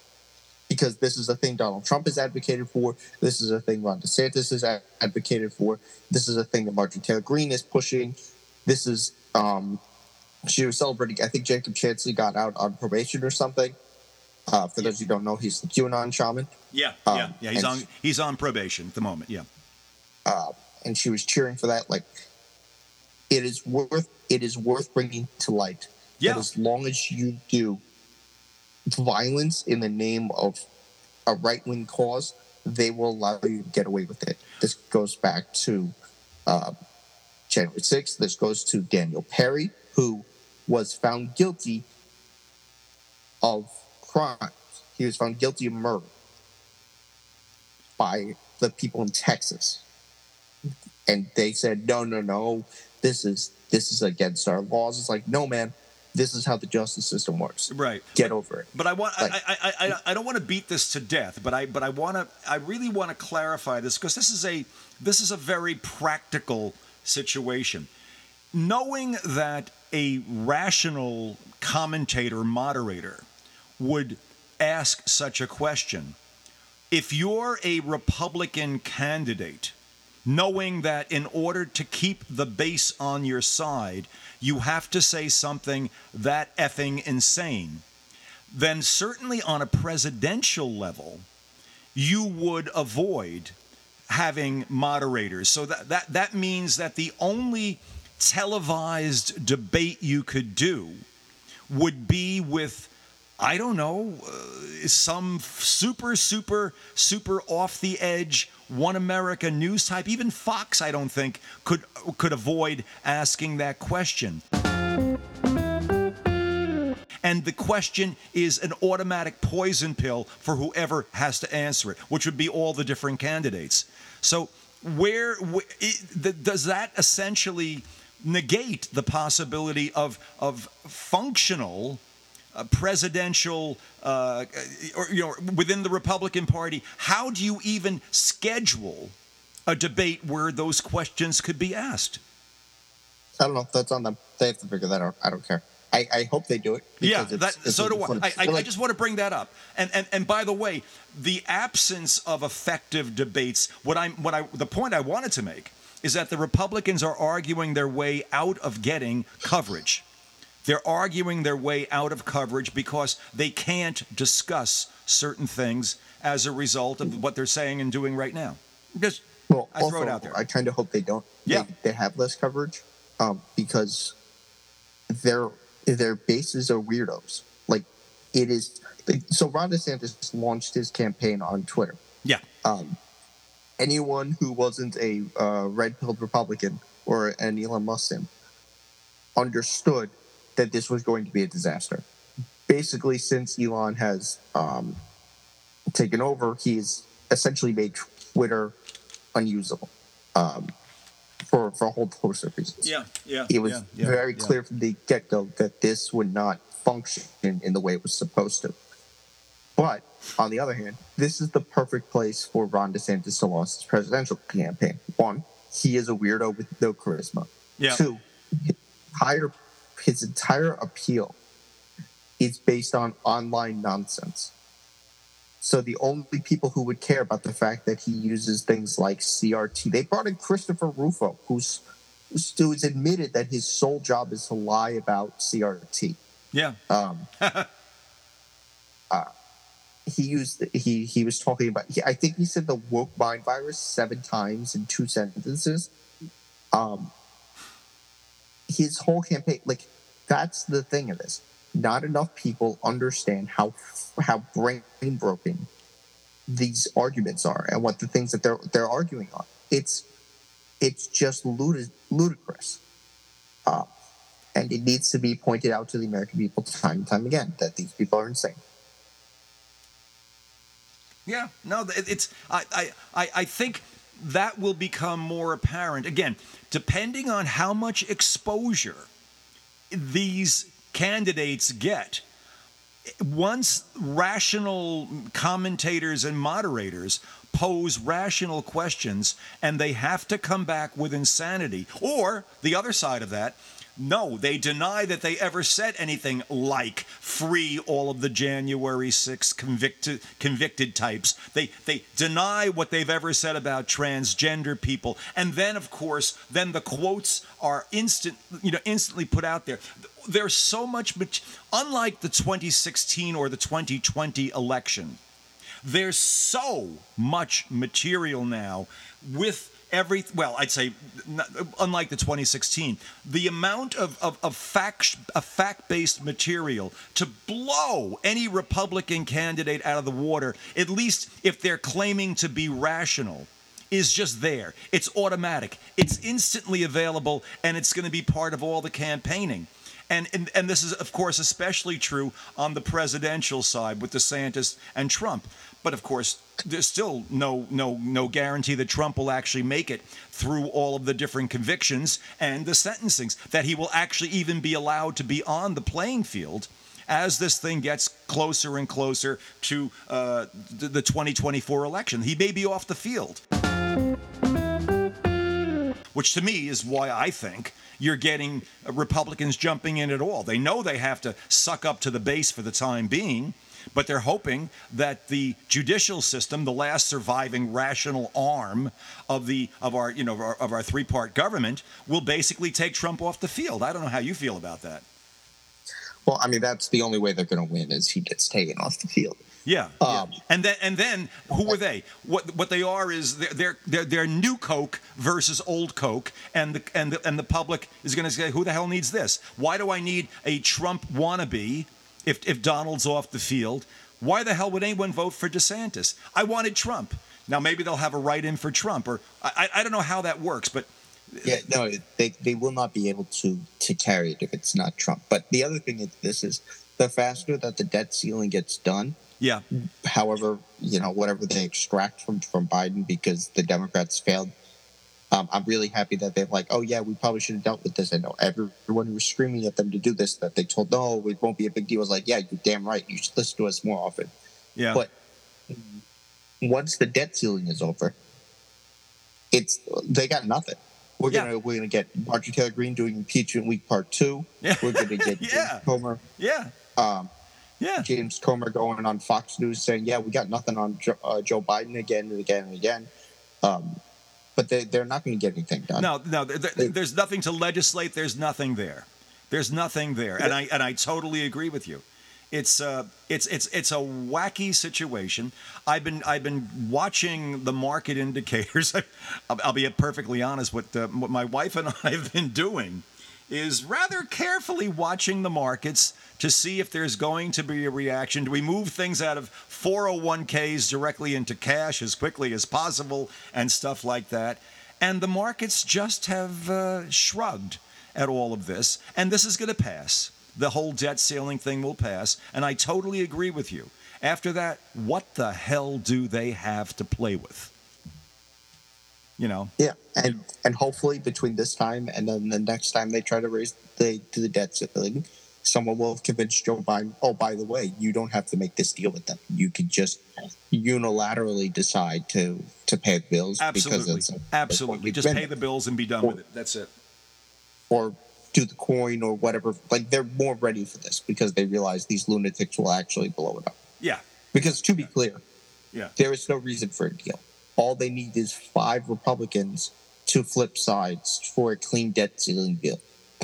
Because this is a thing Donald Trump has advocated for. This is a thing Ron DeSantis has advocated for. This is a thing that Marjorie Taylor Greene is pushing. This is um, she was celebrating. I think Jacob Chansley got out on probation or something. Uh, for those who don't know, he's the QAnon shaman. Yeah, Um, yeah, yeah. He's on he's on probation at the moment. Yeah, uh, and she was cheering for that. Like, it is worth it is worth bringing to light. Yeah. As long as you do violence in the name of a right wing cause, they will allow you to get away with it. This goes back to uh, January 6th. This goes to Daniel Perry, who was found guilty of crimes. He was found guilty of murder by the people in Texas. And they said, no, no, no, this is this is against our laws. It's like, no, man, this is how the justice system works. right. Get over it. But I want Like- I, I, I, I don't want to beat this to death, but I but I want to I really want to clarify this because this is a this is a very practical situation. Knowing that a rational commentator moderator would ask such a question, if you're a Republican candidate, knowing that in order to keep the base on your side, you have to say something that effing insane, then certainly on a presidential level, you would avoid having moderators. So that, that, that means that the only televised debate you could do would be with I don't know, uh, some super, super, super off the edge One America news type. Even Fox, I don't think could could avoid asking that question. And the question is an automatic poison pill for whoever has to answer it, which would be all the different candidates. So, where, wh- it, does that essentially negate the possibility of of functional uh, presidential, uh, or you know, within the Republican Party? How do you even schedule a debate where those questions could be asked? I don't know. That's on them. They have to figure that out. I don't care. I, I hope they do it. Yeah, that, it's- it's so do. I. I, I, I just want to bring that up. And, and and by the way, the absence of effective debates. What I'm what I the point I wanted to make is that the Republicans are arguing their way out of getting coverage. They're arguing their way out of coverage because they can't discuss certain things as a result of what they're saying and doing right now. Just Well, I also, throw it out there. I kind of hope they don't. Yeah. They, they have less coverage um, because their their bases are weirdos. Like it is. Like, so Ron DeSantis launched his campaign on Twitter. yeah, Um, anyone who wasn't a uh, red pilled Republican or an Elon Musk sim understood that this was going to be a disaster. Basically, since Elon has um, taken over, he's essentially made Twitter unusable um, for, for a whole host of reasons. yeah, yeah. It was yeah, yeah, very yeah. clear from the get go that this would not function in the way it was supposed to. But on the other hand, this is the perfect place for Ron DeSantis to launch his presidential campaign. One, he is a weirdo with no charisma. Yeah. Two, his entire his entire appeal is based on online nonsense. So the only people who would care about the fact that he uses things like CRT, they brought in Christopher Rufo, who's who has admitted that his sole job is to lie about CRT. Yeah. Um, <laughs> uh, he used he he was talking about. He, I think he said the woke mind virus seven times in two sentences. Um, his whole campaign, like that's the thing of this. Not enough people understand how how brain broken these arguments are and what the things that they're they're arguing on. It's it's just ludi- ludicrous. Uh, and it needs to be pointed out to the American people time and time again that these people are insane. Yeah, no, it's I, I, I think that will become more apparent again, depending on how much exposure these candidates get. Once rational commentators and moderators pose rational questions and they have to come back with insanity, or the other side of that, no, they deny that they ever said anything like free all of the January 6 convicted convicted types. They they deny what they've ever said about transgender people. And then of course, then the quotes are instant you know instantly put out there. There's so much unlike the 2016 or the 2020 election. There's so much material now with every well i'd say unlike the 2016 the amount of, of, of fact of fact-based material to blow any republican candidate out of the water at least if they're claiming to be rational is just there. It's automatic. It's instantly available and it's going to be part of all the campaigning. And, and, and this is, of course, especially true on the presidential side with DeSantis and Trump. But of course, there's still no no no guarantee that Trump will actually make it through all of the different convictions and the sentencings that he will actually even be allowed to be on the playing field as this thing gets closer and closer to uh, the 2024 election. He may be off the field. Which to me is why I think you're getting Republicans jumping in at all. They know they have to suck up to the base for the time being, but they're hoping that the judicial system, the last surviving rational arm of the of our you know of our, of our three-part government, will basically take Trump off the field. I don't know how you feel about that. Well, I mean, that's the only way they're going to win is he gets taken off the field. Yeah, um, yeah. and then and then who are they? What what they are is they're they're they're, they're new Coke versus old Coke, and the and the and the public is going to say, who the hell needs this? Why do I need a Trump wannabe if if Donald's off the field? Why the hell would anyone vote for DeSantis? I wanted Trump. Now maybe they'll have a write-in for Trump, or I I don't know how that works, but yeah, no, they, they will not be able to to carry it if it's not Trump. But the other thing is this is the faster that the debt ceiling gets done, yeah. However, you know, whatever they extract from from Biden because the Democrats failed. Um, I'm really happy that they're like, oh yeah, we probably should have dealt with this. I know everyone who was screaming at them to do this, that they told, no, it won't be a big deal. I was like, yeah, you're damn right. You should listen to us more often. Yeah. But once the debt ceiling is over, it's they got nothing. We're yeah. gonna we're gonna get Marjorie Taylor Greene doing impeachment week part two. Yeah. We're gonna <laughs> get yeah. Comer. Yeah. Um, yeah. James Comer going on Fox News saying, "Yeah, we got nothing on Joe, uh, Joe Biden again and again and again." Um, but they, they're not going to get anything done. No, no, there, there's nothing to legislate. There's nothing there. There's nothing there, and I and I totally agree with you. It's uh, it's it's it's a wacky situation. I've been I've been watching the market indicators. <laughs> I'll, I'll be perfectly honest. What uh, what my wife and I have been doing is rather carefully watching the markets to see if there's going to be a reaction. Do we move things out of 401ks directly into cash as quickly as possible and stuff like that? And the markets just have uh, shrugged at all of this. And this is going to pass. The whole debt ceiling thing will pass. And I totally agree with you. After that, what the hell do they have to play with? You know. Yeah, and and hopefully between this time and then the next time they try to raise the to the debt ceiling, someone will convince Joe Biden, oh, by the way, you don't have to make this deal with them. You could just unilaterally decide to to pay the bills Absolutely. because it's Absolutely. Just pay the bills and be done with it. That's it. or do the coin or whatever. Like they're more ready for this because they realize these lunatics will actually blow it up. Yeah. Because to be clear, Yeah. there is no reason for a deal. All they need is five Republicans to flip sides for a clean debt ceiling bill.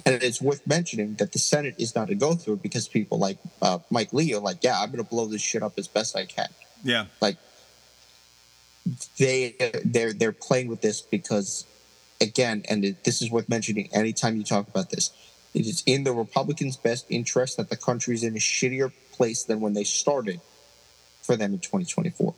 And it's worth mentioning that the Senate is not to go through because people like uh, Mike Lee are like, yeah, I'm going to blow this shit up as best I can. Yeah. Like they they're they're playing with this because again, and it, this is worth mentioning anytime you talk about this, it is in the Republicans' best interest that the country is in a shittier place than when they started for them in 2024.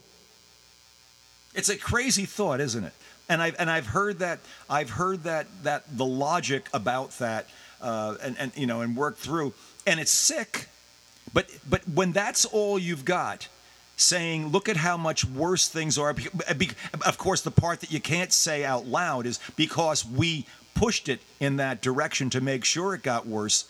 It's a crazy thought, isn't it? And I've and I've heard that I've heard that that the logic about that uh, and and you know and worked through, and it's sick. But but when that's all you've got, saying look at how much worse things are. Of course, the part that you can't say out loud is because we pushed it in that direction to make sure it got worse.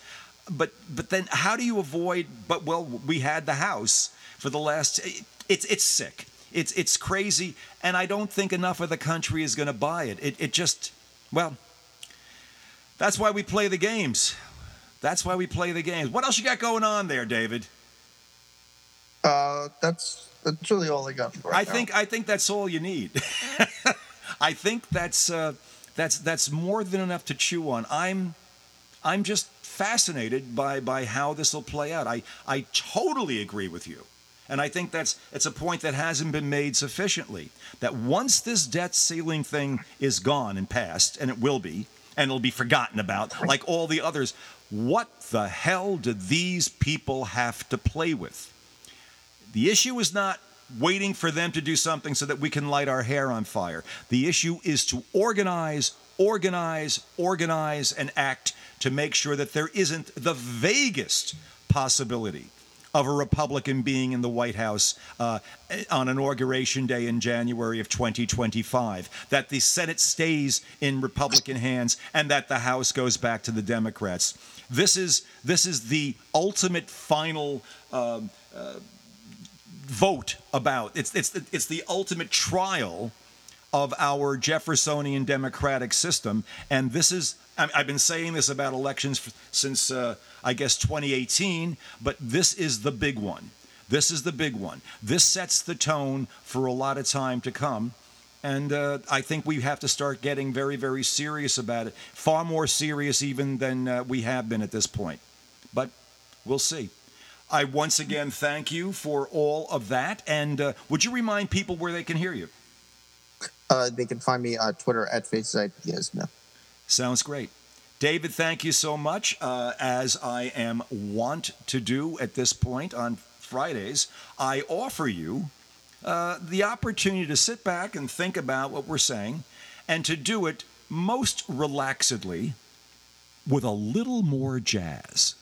But but then how do you avoid? But well, we had the house for the last. It's it's sick. It's it's crazy, and I don't think enough of the country is going to buy it. It it just well. That's why we play the games. That's why we play the games. What else you got going on there, David? Uh, that's that's really all I got. For right I now. think I think that's all you need. <laughs> I think that's uh, that's that's more than enough to chew on. I'm I'm just fascinated by by how this will play out. I I totally agree with you. And I think that's it's a point that hasn't been made sufficiently. That once this debt ceiling thing is gone and passed, and it will be, and it'll be forgotten about, like all the others, what the hell do these people have to play with? The issue is not waiting for them to do something so that we can light our hair on fire. The issue is to organize, organize, organize, and act to make sure that there isn't the vaguest possibility of a Republican being in the White House uh, on Inauguration Day in January of 2025, that the Senate stays in Republican hands, and that the House goes back to the Democrats. This is this is the ultimate final. um vote about. It's it's it's the ultimate trial of our Jeffersonian democratic system, and this is. I've been saying this about elections since uh, I guess 2018, but this is the big one. This is the big one. This sets the tone for a lot of time to come. And uh, I think we have to start getting very, very serious about it. Far more serious even than uh, we have been at this point. But we'll see. I once again thank you for all of that. And uh, would you remind people where they can hear you? Uh, they can find me on Twitter at Faces Ideas. No. Sounds great. David, thank you so much. Uh, as I am wont to do at this point on Fridays, I offer you uh, the opportunity to sit back and think about what we're saying and to do it most relaxedly with a little more jazz.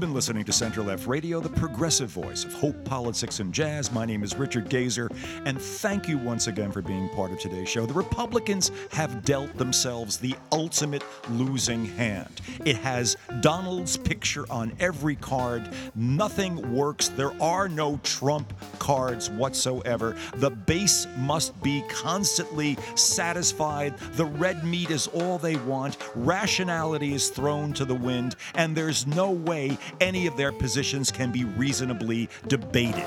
You've been listening to Center Left Radio, the progressive voice of hope, politics, and jazz. My name is Richard Gazer, and thank you once again for being part of today's show. The Republicans have dealt themselves the ultimate losing hand. It has Donald's picture on every card. Nothing works. There are no Trump cards whatsoever. The base must be constantly satisfied. The red meat is all they want. Rationality is thrown to the wind, and there's no way any of their positions can be reasonably debated.